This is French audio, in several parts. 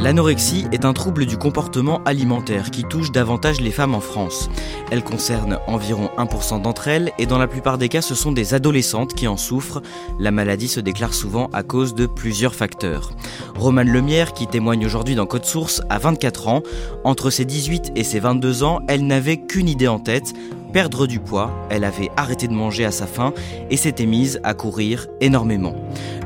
L'anorexie est un trouble du comportement alimentaire qui touche davantage les femmes en France. Elle concerne environ 1% d'entre elles et dans la plupart des cas ce sont des adolescentes qui en souffrent. La maladie se déclare souvent à cause de plusieurs facteurs. Romane Lemière, qui témoigne aujourd'hui dans Code Source, a 24 ans. Entre ses 18 et ses 22 ans, elle n'avait qu'une idée en tête, perdre du poids, elle avait arrêté de manger à sa faim et s'était mise à courir énormément.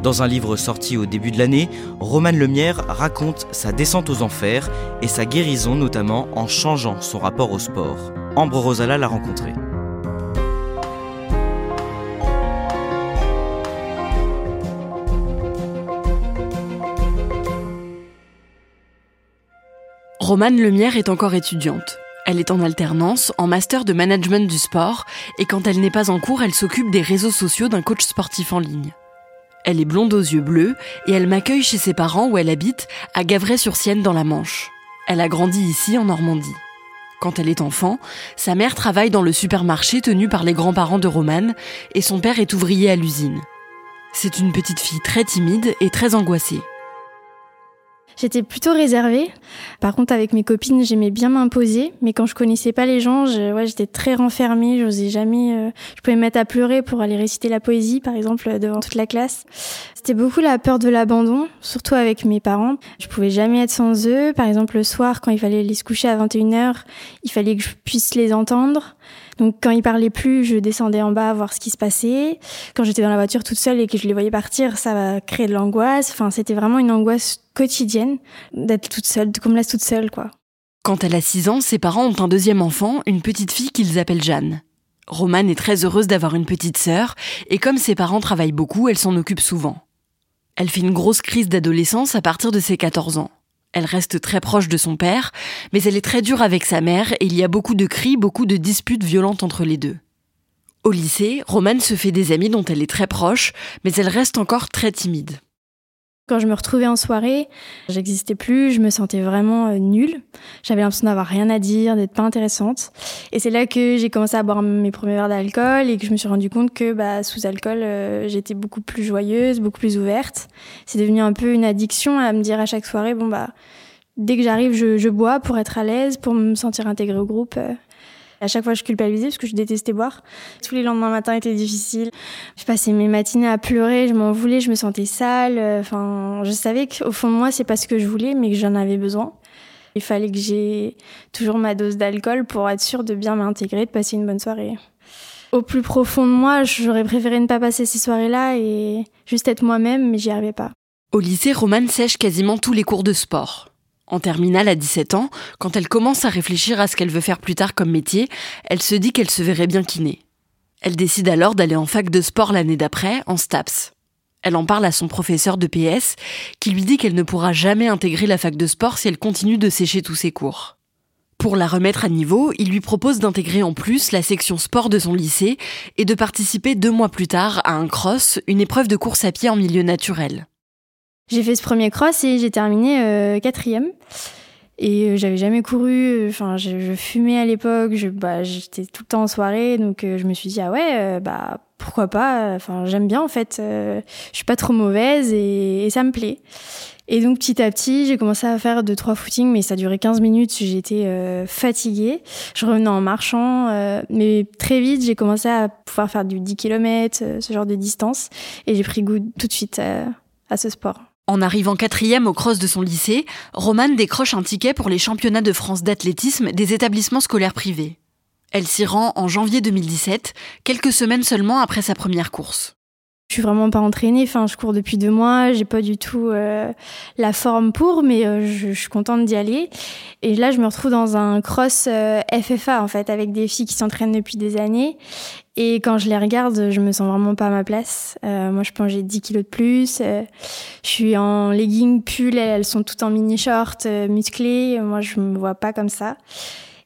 Dans un livre sorti au début de l'année, Romane Lemière raconte sa descente aux enfers et sa guérison notamment en changeant son rapport au sport. Ambre Rosala l'a rencontrée. Romane Lemière est encore étudiante. Elle est en alternance, en master de management du sport, et quand elle n'est pas en cours, elle s'occupe des réseaux sociaux d'un coach sportif en ligne. Elle est blonde aux yeux bleus, et elle m'accueille chez ses parents où elle habite, à Gavray-sur-Sienne dans la Manche. Elle a grandi ici, en Normandie. Quand elle est enfant, sa mère travaille dans le supermarché tenu par les grands-parents de Romane, et son père est ouvrier à l'usine. C'est une petite fille très timide et très angoissée. J'étais plutôt réservée. Par contre, avec mes copines, j'aimais bien m'imposer, mais quand je connaissais pas les gens, je, ouais, j'étais très renfermée. J'osais jamais. Euh, je pouvais me mettre à pleurer pour aller réciter la poésie, par exemple, devant toute la classe. C'était beaucoup la peur de l'abandon, surtout avec mes parents. Je pouvais jamais être sans eux. Par exemple, le soir, quand il fallait aller se coucher à 21h, il fallait que je puisse les entendre. Donc quand ils parlaient plus, je descendais en bas voir ce qui se passait. Quand j'étais dans la voiture toute seule et que je les voyais partir, ça créait de l'angoisse. Enfin, c'était vraiment une angoisse quotidienne d'être toute seule, de qu'on me laisse toute seule, quoi. Quand elle a 6 ans, ses parents ont un deuxième enfant, une petite fille qu'ils appellent Jeanne. Romane est très heureuse d'avoir une petite sœur, et comme ses parents travaillent beaucoup, elle s'en occupe souvent. Elle fait une grosse crise d'adolescence à partir de ses 14 ans. Elle reste très proche de son père, mais elle est très dure avec sa mère et il y a beaucoup de cris, beaucoup de disputes violentes entre les deux. Au lycée, Romane se fait des amis dont elle est très proche, mais elle reste encore très timide. Quand je me retrouvais en soirée, j'existais plus, je me sentais vraiment euh, nulle. J'avais l'impression d'avoir rien à dire, d'être pas intéressante. Et c'est là que j'ai commencé à boire mes premiers verres d'alcool et que je me suis rendu compte que bah, sous alcool, euh, j'étais beaucoup plus joyeuse, beaucoup plus ouverte. C'est devenu un peu une addiction à me dire à chaque soirée, bon bah, dès que j'arrive, je, je, bois pour être à l'aise, pour me sentir intégrée au groupe. Euh. À chaque fois, je culpabilisais parce que je détestais boire. Tous les lendemains matin étaient difficiles. Je passais mes matinées à pleurer, je m'en voulais, je me sentais sale. Enfin, je savais qu'au fond de moi, c'est pas ce que je voulais, mais que j'en avais besoin. Il fallait que j'ai toujours ma dose d'alcool pour être sûre de bien m'intégrer, de passer une bonne soirée. Au plus profond de moi, j'aurais préféré ne pas passer ces soirées-là et juste être moi-même, mais j'y arrivais pas. Au lycée, Romane sèche quasiment tous les cours de sport. En terminale à 17 ans, quand elle commence à réfléchir à ce qu'elle veut faire plus tard comme métier, elle se dit qu'elle se verrait bien kiné. Elle décide alors d'aller en fac de sport l'année d'après, en STAPS. Elle en parle à son professeur de PS, qui lui dit qu'elle ne pourra jamais intégrer la fac de sport si elle continue de sécher tous ses cours. Pour la remettre à niveau, il lui propose d'intégrer en plus la section sport de son lycée et de participer deux mois plus tard à un cross, une épreuve de course à pied en milieu naturel. J'ai fait ce premier cross et j'ai terminé euh, quatrième. Et euh, j'avais jamais couru, enfin je, fumais à l'époque, je, bah, j'étais tout le temps en soirée, donc euh, je me suis dit ah ouais, euh, bah pourquoi pas, enfin j'aime bien en fait, je suis pas trop mauvaise et, ça me plaît. Et donc petit à petit, j'ai commencé à faire deux trois footings, mais ça durait 15 minutes, j'étais fatiguée. Je revenais en marchant, mais très vite j'ai commencé à pouvoir faire du 10 km, ce genre de distance, et j'ai pris goût tout de suite à ce sport. En arrivant quatrième au cross de son lycée, Romane décroche un ticket pour les championnats de France d'athlétisme des établissements scolaires privés. Elle s'y rend en janvier 2017, quelques semaines seulement après sa première course. Suis vraiment pas entraînée. Enfin, je cours depuis deux mois. J'ai pas du tout euh, la forme pour, mais euh, je, suis contente d'y aller. Et là, je me retrouve dans un cross euh, FFA en fait, avec des filles qui s'entraînent depuis des années. Et quand je les regarde, je me sens vraiment pas à ma place. Moi, je pense j'ai 10 kilos de plus. Je suis en legging, pull, elles, sont toutes en mini short, musclées. Moi, je me vois pas comme ça.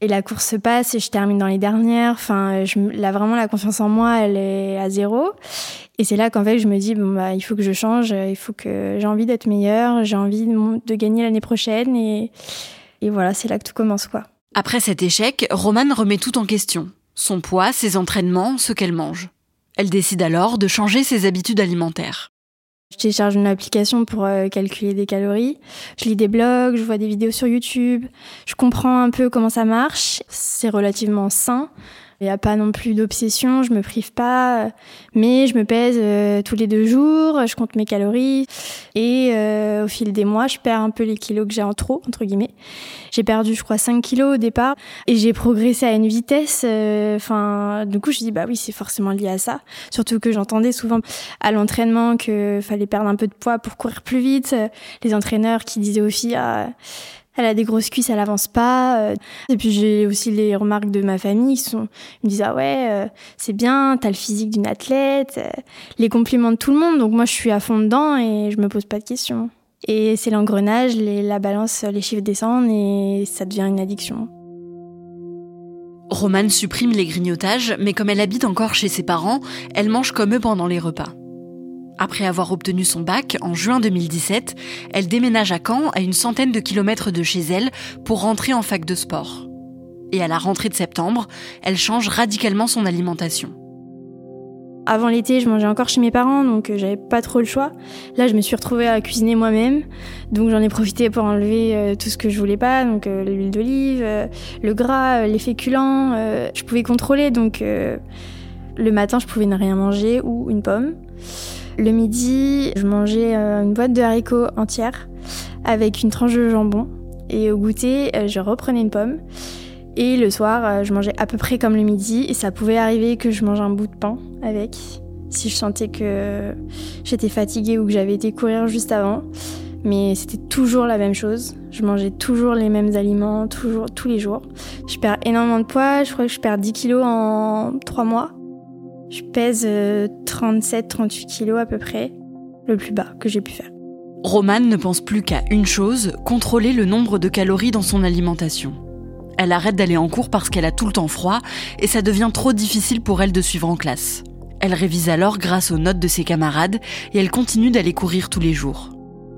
Et la course se passe et je termine dans les dernières. Enfin, je, là, vraiment, la confiance en moi, elle est à zéro. Et c'est là qu'en fait, je me dis, bon, bah, il faut que je change. Il faut que j'ai envie d'être meilleure. J'ai envie de, gagner l'année prochaine. Et, et voilà, c'est là que tout commence, quoi. Après cet échec, Romane remet tout en question son poids, ses entraînements, ce qu'elle mange. Elle décide alors de changer ses habitudes alimentaires. Je télécharge une application pour euh, calculer des calories. Je lis des blogs, je vois des vidéos sur YouTube. Je comprends un peu comment ça marche. C'est relativement sain. Il n'y a pas non plus d'obsession, je me prive pas, mais je me pèse euh, tous les deux jours, je compte mes calories et euh, au fil des mois, je perds un peu les kilos que j'ai en trop, entre guillemets. J'ai perdu, je crois, 5 kilos au départ et j'ai progressé à une vitesse. Euh, enfin, du coup, je dis bah oui, c'est forcément lié à ça. Surtout que j'entendais souvent à l'entraînement que fallait perdre un peu de poids pour courir plus vite. Les entraîneurs qui disaient aux filles ah, elle a des grosses cuisses, elle avance pas. Euh. Et puis j'ai aussi les remarques de ma famille qui ils me disent ah ouais, euh, c'est bien, t'as le physique d'une athlète, euh. les compliments de tout le monde. Donc moi je suis à fond dedans et je me pose pas de questions. Et c'est l'engrenage, la balance, les chiffres descendent et ça devient une addiction. Romane supprime les grignotages, mais comme elle habite encore chez ses parents, elle mange comme eux pendant les repas. Après avoir obtenu son bac en juin 2017, elle déménage à Caen, à une centaine de kilomètres de chez elle, pour rentrer en fac de sport. Et à la rentrée de septembre, elle change radicalement son alimentation. Avant l'été, je mangeais encore chez mes parents, donc euh, j'avais pas trop le choix. Là, je me suis retrouvée à cuisiner moi-même, donc j'en ai profité pour enlever euh, tout ce que je voulais pas, donc euh, l'huile d'olive, le gras, les féculents. je pouvais contrôler, donc le matin, je pouvais ne rien manger ou une pomme. Le midi, je mangeais euh, une boîte de haricots entière avec une tranche de jambon. Et au goûter, euh, je reprenais une pomme. Et le soir, euh, je mangeais à peu près comme le midi. Et ça pouvait arriver que je mange un bout de pain avec. Si je sentais que j'étais fatiguée ou que j'avais été courir juste avant. Mais c'était toujours la même chose. Je mangeais toujours les mêmes aliments, toujours, tous les jours. Je perds énormément de poids. Je crois que je perds 10 kilos en 3 mois. Je pèse 37-38 euh, kilos à peu près, le plus bas que j'ai pu faire. Romane ne pense plus qu'à une chose, contrôler le nombre de calories dans son alimentation. Elle arrête d'aller en cours parce qu'elle a tout le temps froid et ça devient trop difficile pour elle de suivre en classe. Elle révise alors grâce aux notes de ses camarades et elle continue d'aller courir tous les jours.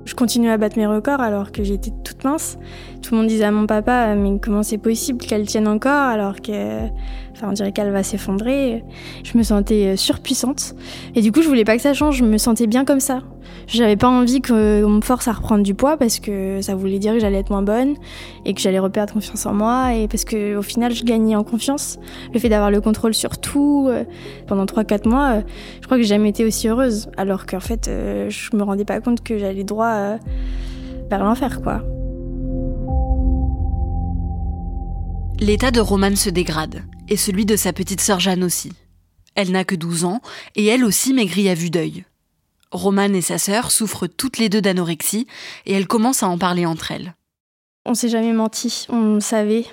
Je continue à battre mes records alors que j'étais toute mince. Tout le monde disait à mon papa, mais comment c'est possible qu'elle tienne encore alors que, enfin, on dirait qu'elle va s'effondrer? Je me sentais surpuissante. Et du coup, je voulais pas que ça change. Je me sentais bien comme ça. J'avais pas envie qu'on me force à reprendre du poids parce que ça voulait dire que j'allais être moins bonne et que j'allais reperdre confiance en moi et parce que au final je gagnais en confiance. Le fait d'avoir le contrôle sur tout euh, pendant 3-4 mois, euh, je crois que j'ai jamais été aussi heureuse alors qu'en fait euh, je me rendais pas compte que j'allais droit vers l'enfer quoi. L'état de Romane se dégrade et celui de sa petite sœur Jeanne aussi. Elle n'a que 12 ans et elle aussi maigrit à vue d'œil. Romane et sa sœur souffrent toutes les deux d'anorexie et elles commencent à en parler entre elles. On s'est jamais menti, on savait.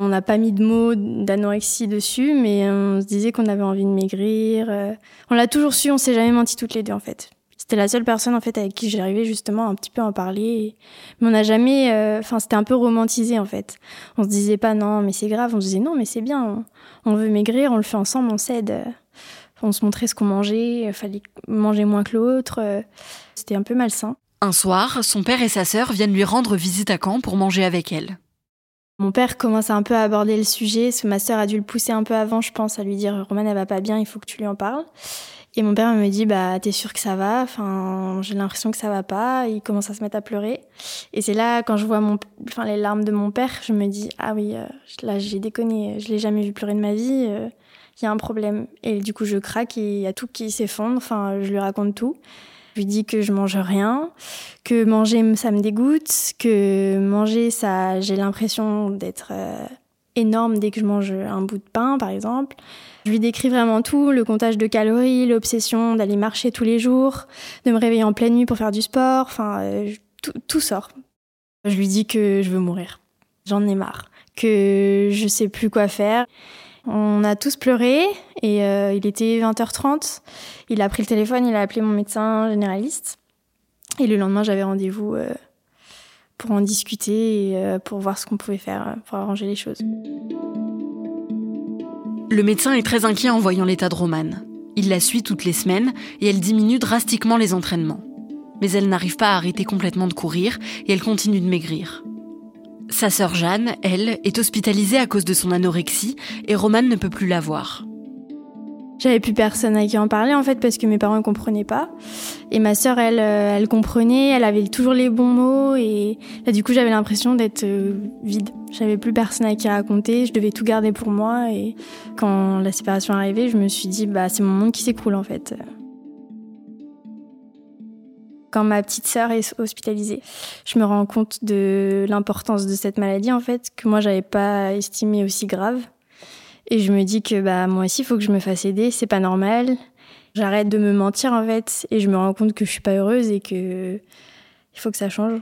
On n'a pas mis de mots d'anorexie dessus, mais on se disait qu'on avait envie de maigrir. Euh. On l'a toujours su, on s'est jamais menti toutes les deux en fait. C'était la seule personne en fait avec qui j'arrivais justement un petit peu à en parler. Mais on n'a jamais, euh, enfin c'était un peu romantisé en fait. On se disait pas non mais c'est grave, on se disait non mais c'est bien, on veut maigrir, on le fait ensemble, on s'aide on se montrait ce qu'on mangeait, il fallait manger moins que l'autre. Euh, c'était un peu malsain. Un soir, son père et sa sœur viennent lui rendre visite à Caen pour manger avec elle. Mon père commence un peu à aborder le sujet, parce que ma sœur a dû le pousser un peu avant, je pense, à lui dire Romane, elle va pas bien, il faut que tu lui en parles. Et mon père me dit bah t'es sûr que ça va? Enfin j'ai l'impression que ça va pas. Il commence à se mettre à pleurer. Et c'est là quand je vois mon, enfin les larmes de mon père, je me dis ah oui euh, là j'ai déconné. Je l'ai jamais vu pleurer de ma vie. Euh, il y a un problème. Et du coup je craque et il y a tout qui s'effondre. Enfin je lui raconte tout. Je lui dis que je mange rien, que manger ça me dégoûte, que manger ça j'ai l'impression d'être euh, énorme dès que je mange un bout de pain par exemple. Je lui décris vraiment tout, le comptage de calories, l'obsession d'aller marcher tous les jours, de me réveiller en pleine nuit pour faire du sport, enfin, euh, tout, sort. Je lui dis que je veux mourir. J'en ai marre, que je sais plus quoi faire. On a tous pleuré et euh, il était 20h30. Il a pris le téléphone, il a appelé mon médecin généraliste. Et le lendemain, j'avais rendez-vous euh, pour en discuter et pour voir ce qu'on pouvait faire pour arranger les choses. Le médecin est très inquiet en voyant l'état de Romane. Il la suit toutes les semaines et elle diminue drastiquement les entraînements. Mais elle n'arrive pas à arrêter complètement de courir et elle continue de maigrir. Sa sœur Jeanne, elle, est hospitalisée à cause de son anorexie et Romane ne peut plus la voir. J'avais plus personne à qui en parler en fait parce que mes parents ne comprenaient pas. Et ma sœur, elle, euh, elle comprenait, elle avait toujours les bons mots et là du coup j'avais l'impression d'être euh, vide. J'avais plus personne à qui raconter, je devais tout garder pour moi et quand la séparation est arrivée, je me suis dit bah c'est mon monde qui s'écroule en fait. Quand ma petite sœur est hospitalisée, je me rends compte de l'importance de cette maladie en fait que moi j'avais pas estimé aussi grave et je me dis que bah moi aussi, il faut que je me fasse aider, c'est pas normal. J'arrête de me mentir en fait et je me rends compte que je suis pas heureuse et que il faut que ça change.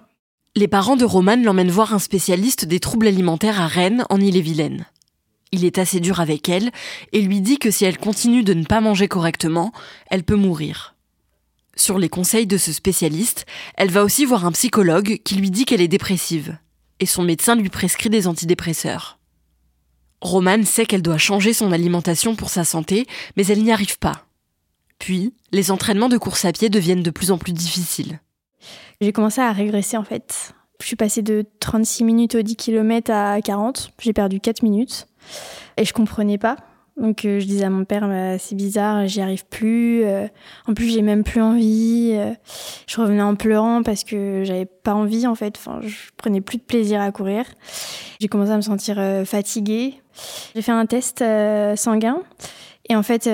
Les parents de Romane l'emmènent voir un spécialiste des troubles alimentaires à Rennes, en Ille-et-Vilaine. Il est assez dur avec elle et lui dit que si elle continue de ne pas manger correctement, elle peut mourir. Sur les conseils de ce spécialiste, elle va aussi voir un psychologue qui lui dit qu'elle est dépressive. Et son médecin lui prescrit des antidépresseurs. Romane sait qu'elle doit changer son alimentation pour sa santé, mais elle n'y arrive pas. Puis, les entraînements de course à pied deviennent de plus en plus difficiles. J'ai commencé à régresser en fait. Je suis passée de 36 minutes au 10 km à 40. J'ai perdu 4 minutes. Et je comprenais pas. Donc euh, je disais à mon père, bah, c'est bizarre, j'y arrive plus. Euh, en plus, j'ai même plus envie. Euh, je revenais en pleurant parce que j'avais pas envie en fait. Enfin, je prenais plus de plaisir à courir. J'ai commencé à me sentir fatiguée. J'ai fait un test sanguin et en fait,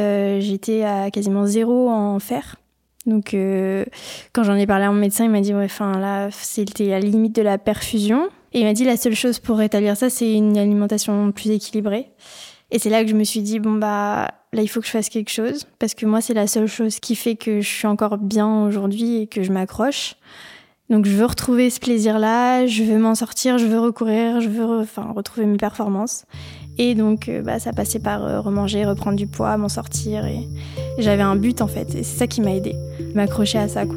j'étais à quasiment zéro en fer. Donc, quand j'en ai parlé à mon médecin, il m'a dit, ouais, enfin là, c'était à la limite de la perfusion. Et il m'a dit, la seule chose pour rétablir ça, c'est une alimentation plus équilibrée. Et c'est là que je me suis dit, bon, bah, là, il faut que je fasse quelque chose. Parce que moi, c'est la seule chose qui fait que je suis encore bien aujourd'hui et que je m'accroche. Donc, je veux retrouver ce plaisir-là, je veux m'en sortir, je veux recourir, je veux retrouver mes performances. Et donc, euh, bah, ça passait par euh, remanger, reprendre du poids, m'en sortir. Et, et j'avais un but, en fait. Et c'est ça qui m'a aidé. M'accrocher à ça, quoi.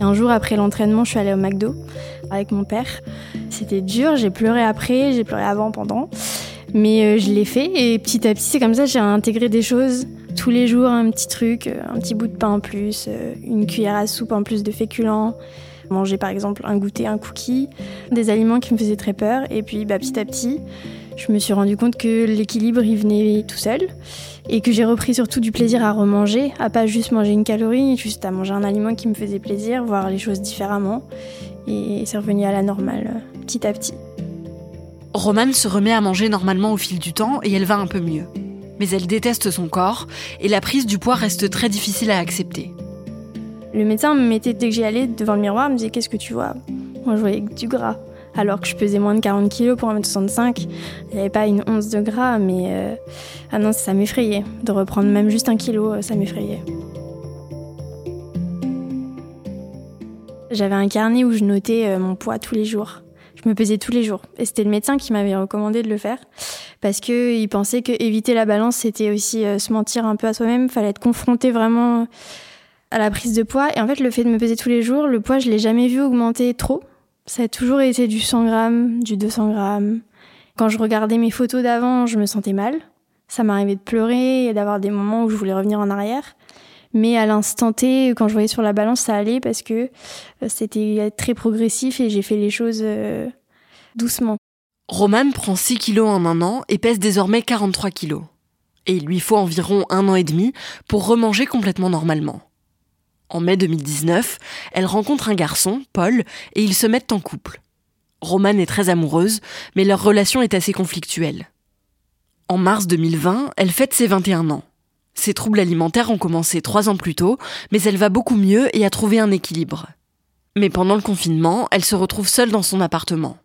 Un jour après l'entraînement, je suis allée au McDo avec mon père. C'était dur, j'ai pleuré après, j'ai pleuré avant, pendant. Mais euh, je l'ai fait et petit à petit, c'est comme ça, j'ai intégré des choses. Tous les jours, un petit truc, euh, un petit bout de pain en plus, euh, une cuillère à soupe en plus de féculents. Manger par exemple un goûter, un cookie, des aliments qui me faisaient très peur. Et puis bah, petit à petit, je me suis rendu compte que l'équilibre, il venait tout seul. Et que j'ai repris surtout du plaisir à remanger, à pas juste manger une calorie, juste à manger un aliment qui me faisait plaisir, voir les choses différemment. Et c'est revenu à la normale, petit à petit. Romane se remet à manger normalement au fil du temps et elle va un peu mieux. Mais elle déteste son corps et la prise du poids reste très difficile à accepter. Le médecin me mettait, dès que j'y allais devant le miroir, me disait Qu'est-ce que tu vois? Moi je voyais du gras. Alors que je pesais moins de 40 kilos pour 1m65. Il n'y avait pas une once de gras, mais euh, ah non, ça m'effrayait. De reprendre même juste un kilo, ça m'effrayait. J'avais un carnet où je notais euh, mon poids tous les jours. Je me pesais tous les jours. Et c'était le médecin qui m'avait recommandé de le faire. Parce qu'il pensait que éviter la balance, c'était aussi euh, se mentir un peu à soi-même. Fallait être confronté vraiment à la prise de poids. Et en fait, le fait de me peser tous les jours, le poids, je l'ai jamais vu augmenter trop. Ça a toujours été du 100 grammes, du 200 grammes. Quand je regardais mes photos d'avant, je me sentais mal. Ça m'arrivait de pleurer et d'avoir des moments où je voulais revenir en arrière. Mais à l'instant T, quand je voyais sur la balance, ça allait parce que euh, c'était très progressif et j'ai fait les choses euh, doucement. Romane prend 6 kilos en un an et pèse désormais 43 kilos. Et il lui faut environ un an et demi pour remanger complètement normalement. En mai 2019, elle rencontre un garçon, Paul, et ils se mettent en couple. Romane est très amoureuse, mais leur relation est assez conflictuelle. En mars 2020, elle fête ses 21 ans. Ses troubles alimentaires ont commencé trois ans plus tôt, mais elle va beaucoup mieux et a trouvé un équilibre. Mais pendant le confinement, elle se retrouve seule dans son appartement.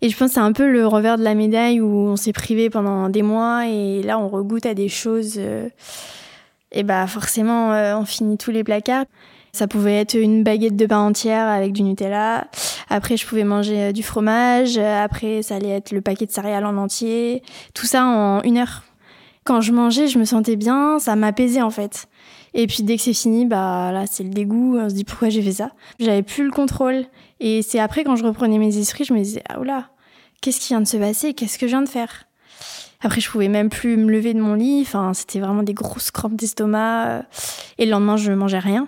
Et je pense que c'est un peu le revers de la médaille où on s'est privé pendant des mois et là on regoute à des choses. Euh, et bah forcément euh, on finit tous les placards. Ça pouvait être une baguette de pain entière avec du Nutella. Après, je pouvais manger euh, du fromage. Après, ça allait être le paquet de céréales en entier. Tout ça en une heure. Quand je mangeais, je me sentais bien, ça m'apaisait en fait. Et puis dès que c'est fini, bah là c'est le dégoût, on se dit pourquoi j'ai fait ça? J'avais plus le contrôle. Et c'est après quand je reprenais mes esprits, je me disais ah oula, qu'est-ce qui vient de se passer? Qu'est-ce que je viens de faire? Après je pouvais même plus me lever de mon lit, enfin c'était vraiment des grosses crampes d'estomac. Et le lendemain je mangeais rien.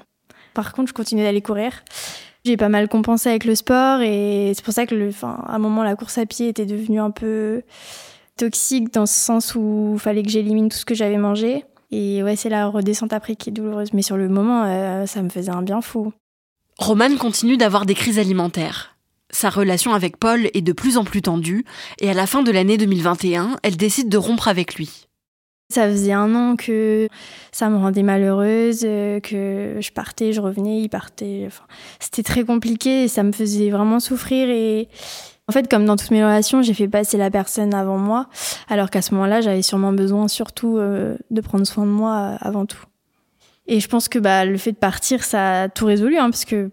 Par contre je continuais d'aller courir. J'ai pas mal compensé avec le sport et c'est pour ça que enfin, à un moment la course à pied était devenue un peu toxique dans ce sens où il fallait que j'élimine tout ce que j'avais mangé. Et ouais, c'est la redescente après qui est douloureuse. Mais sur le moment, euh, ça me faisait un bien fou. Romane continue d'avoir des crises alimentaires. Sa relation avec Paul est de plus en plus tendue et à la fin de l'année 2021, elle décide de rompre avec lui. Ça faisait un an que ça me rendait malheureuse, euh, que je partais, je revenais, il partait. Enfin, c'était très compliqué et ça me faisait vraiment souffrir et, en fait, comme dans toutes mes relations, j'ai fait passer la personne avant moi, alors qu'à ce moment-là, j'avais sûrement besoin surtout euh, de prendre soin de moi euh, avant tout. Et je pense que bah, le fait de partir, ça a tout résolu, hein, parce que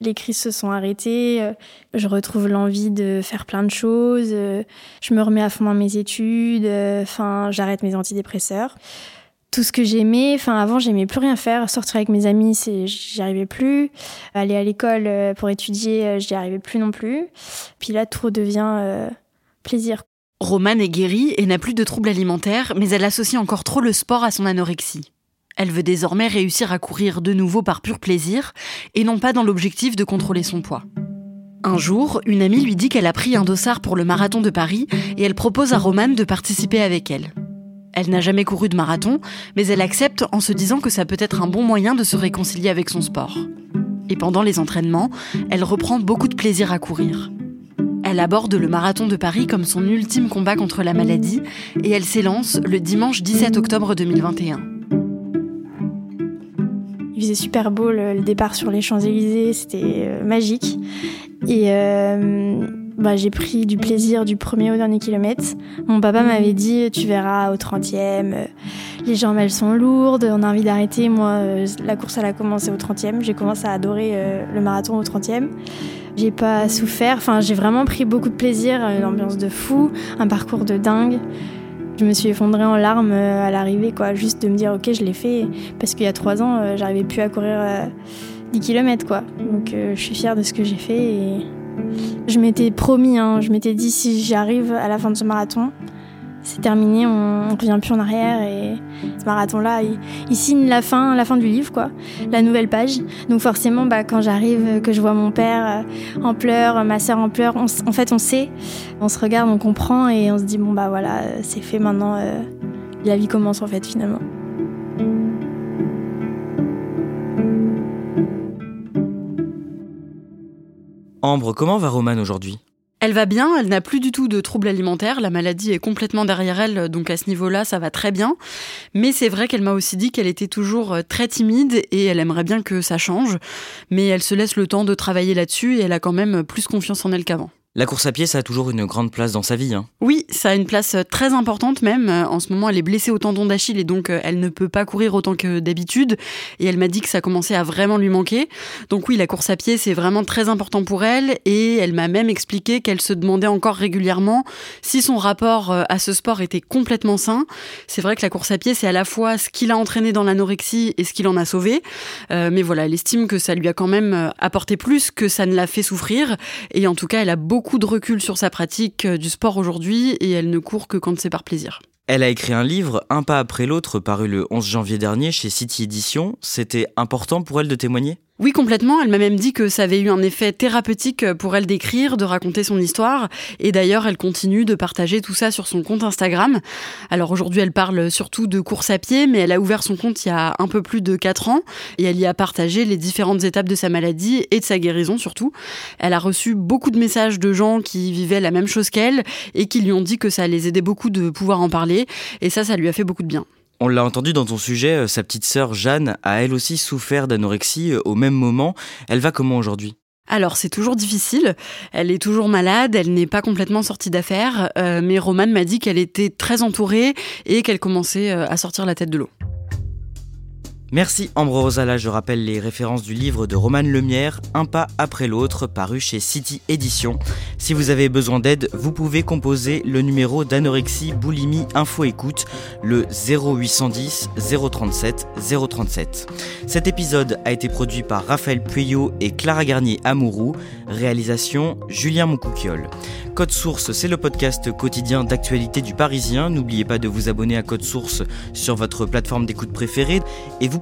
les crises se sont arrêtées, euh, je retrouve l'envie de faire plein de choses, je me remets à fond dans mes études, enfin, j'arrête mes antidépresseurs tout ce que j'aimais. Enfin, avant, j'aimais plus rien faire. Sortir avec mes amis, c'est, j'y arrivais plus. Aller à l'école euh, pour étudier, euh, j'y arrivais plus non plus. Puis là, tout redevient euh, plaisir. Romane est guérie et n'a plus de troubles alimentaires, mais elle associe encore trop le sport à son anorexie. Elle veut désormais réussir à courir de nouveau par pur plaisir et non pas dans l'objectif de contrôler son poids. Un jour, une amie lui dit qu'elle a pris un dossard pour le marathon de Paris et elle propose à Romane de participer avec elle. Elle n'a jamais couru de marathon, mais elle accepte en se disant que ça peut être un bon moyen de se réconcilier avec son sport. Et pendant les entraînements, elle reprend beaucoup de plaisir à courir. Elle aborde le marathon de Paris comme son ultime combat contre la maladie et elle s'élance le dimanche 17 octobre 2021. Il faisait super beau le, départ sur les Champs-Élysées, c'était euh, magique. Et euh, bah, j'ai pris du plaisir du premier au dernier kilomètre. Mon papa m'avait dit, tu verras au 30e, euh, les jambes elles sont lourdes, on a envie d'arrêter. Moi, euh, la course elle a commencé au 30e, j'ai commencé à adorer euh, le marathon au 30e. J'ai pas souffert, enfin j'ai vraiment pris beaucoup de plaisir, une ambiance de fou, un parcours de dingue. Je me suis effondrée en larmes à l'arrivée, quoi, juste de me dire ok je l'ai fait, parce qu'il y a trois ans j'arrivais plus à courir 10 km, quoi. Donc je suis fière de ce que j'ai fait je m'étais promis, hein, je m'étais dit si j'y arrive à la fin de ce marathon, c'est terminé, on, ne revient plus en arrière et ce marathon-là, il, signe la fin, la fin du livre, quoi, la nouvelle page. Donc forcément, bah, quand j'arrive, que je vois mon père euh, en pleurs, ma sœur en pleurs, en fait, on sait, on se regarde, on comprend et on se dit bon bah voilà, c'est fait maintenant, euh, la vie commence en fait finalement. Ambre, comment va Romane aujourd'hui? Elle va bien, elle n'a plus du tout de troubles alimentaires, la maladie est complètement derrière elle, donc à ce niveau-là, ça va très bien. Mais c'est vrai qu'elle m'a aussi dit qu'elle était toujours euh, très timide et elle aimerait bien que ça change, mais elle se laisse le temps de travailler là-dessus et elle a quand même plus confiance en elle qu'avant. La course à pied, ça a toujours une grande place dans sa vie. Hein. Oui, ça a une place euh, très importante même. Euh, en ce moment, elle est blessée au tendon d'Achille et donc euh, elle ne peut pas courir autant que d'habitude. Et elle m'a dit que ça commençait à vraiment lui manquer. Donc oui, la course à pied, c'est vraiment très important pour elle. Et elle m'a même expliqué qu'elle se demandait encore régulièrement si son rapport à ce sport était complètement sain. C'est vrai que la course à pied, c'est à la fois ce qui l'a entraîné dans l'anorexie et ce qui l'en a sauvé. mais voilà, elle estime que ça lui a quand même apporté plus que ça ne l'a fait souffrir. Et en tout cas, elle a beaucoup beaucoup de recul sur sa pratique euh, du sport aujourd'hui et elle ne court que quand c'est par plaisir. Elle a écrit un livre, un pas après l'autre, paru le 11 janvier dernier chez City Edition. C'était important pour elle de témoigner? Oui, complètement. Elle m'a même dit que ça avait eu un effet thérapeutique pour elle d'écrire, de raconter son histoire. Et d'ailleurs, elle continue de partager tout ça sur son compte Instagram. Alors aujourd'hui, elle parle surtout de course à pied, mais elle a ouvert son compte il y a un peu plus de 4 ans. Et elle y a partagé les différentes étapes de sa maladie et de sa guérison surtout. Elle a reçu beaucoup de messages de gens qui vivaient la même chose qu'elle et qui lui ont dit que ça les aidait beaucoup de pouvoir en parler. Et ça, ça lui a fait beaucoup de bien. On l'a entendu dans ton sujet, euh, sa petite sœur Jeanne a elle aussi souffert d'anorexie euh, au même moment. Elle va comment aujourd'hui? Alors c'est toujours difficile, elle est toujours malade, elle n'est pas complètement sortie d'affaires, euh, mais Romane m'a dit qu'elle était très entourée et qu'elle commençait à sortir la tête de l'eau. Merci Ambro Rosala, je rappelle les références du livre de Romane Lemierre, Un pas après l'autre, paru chez City Édition. Si vous avez besoin d'aide, vous pouvez composer le numéro d'anorexie boulimie info écoute, le 0810 037 037. Cet épisode a été produit par Raphaël Pueyo et Clara Garnier Amourou, réalisation Julien Moncouquiole. Code Source, c'est le podcast quotidien d'actualité du Parisien. N'oubliez pas de vous abonner à Code Source sur votre plateforme d'écoute préférée et vous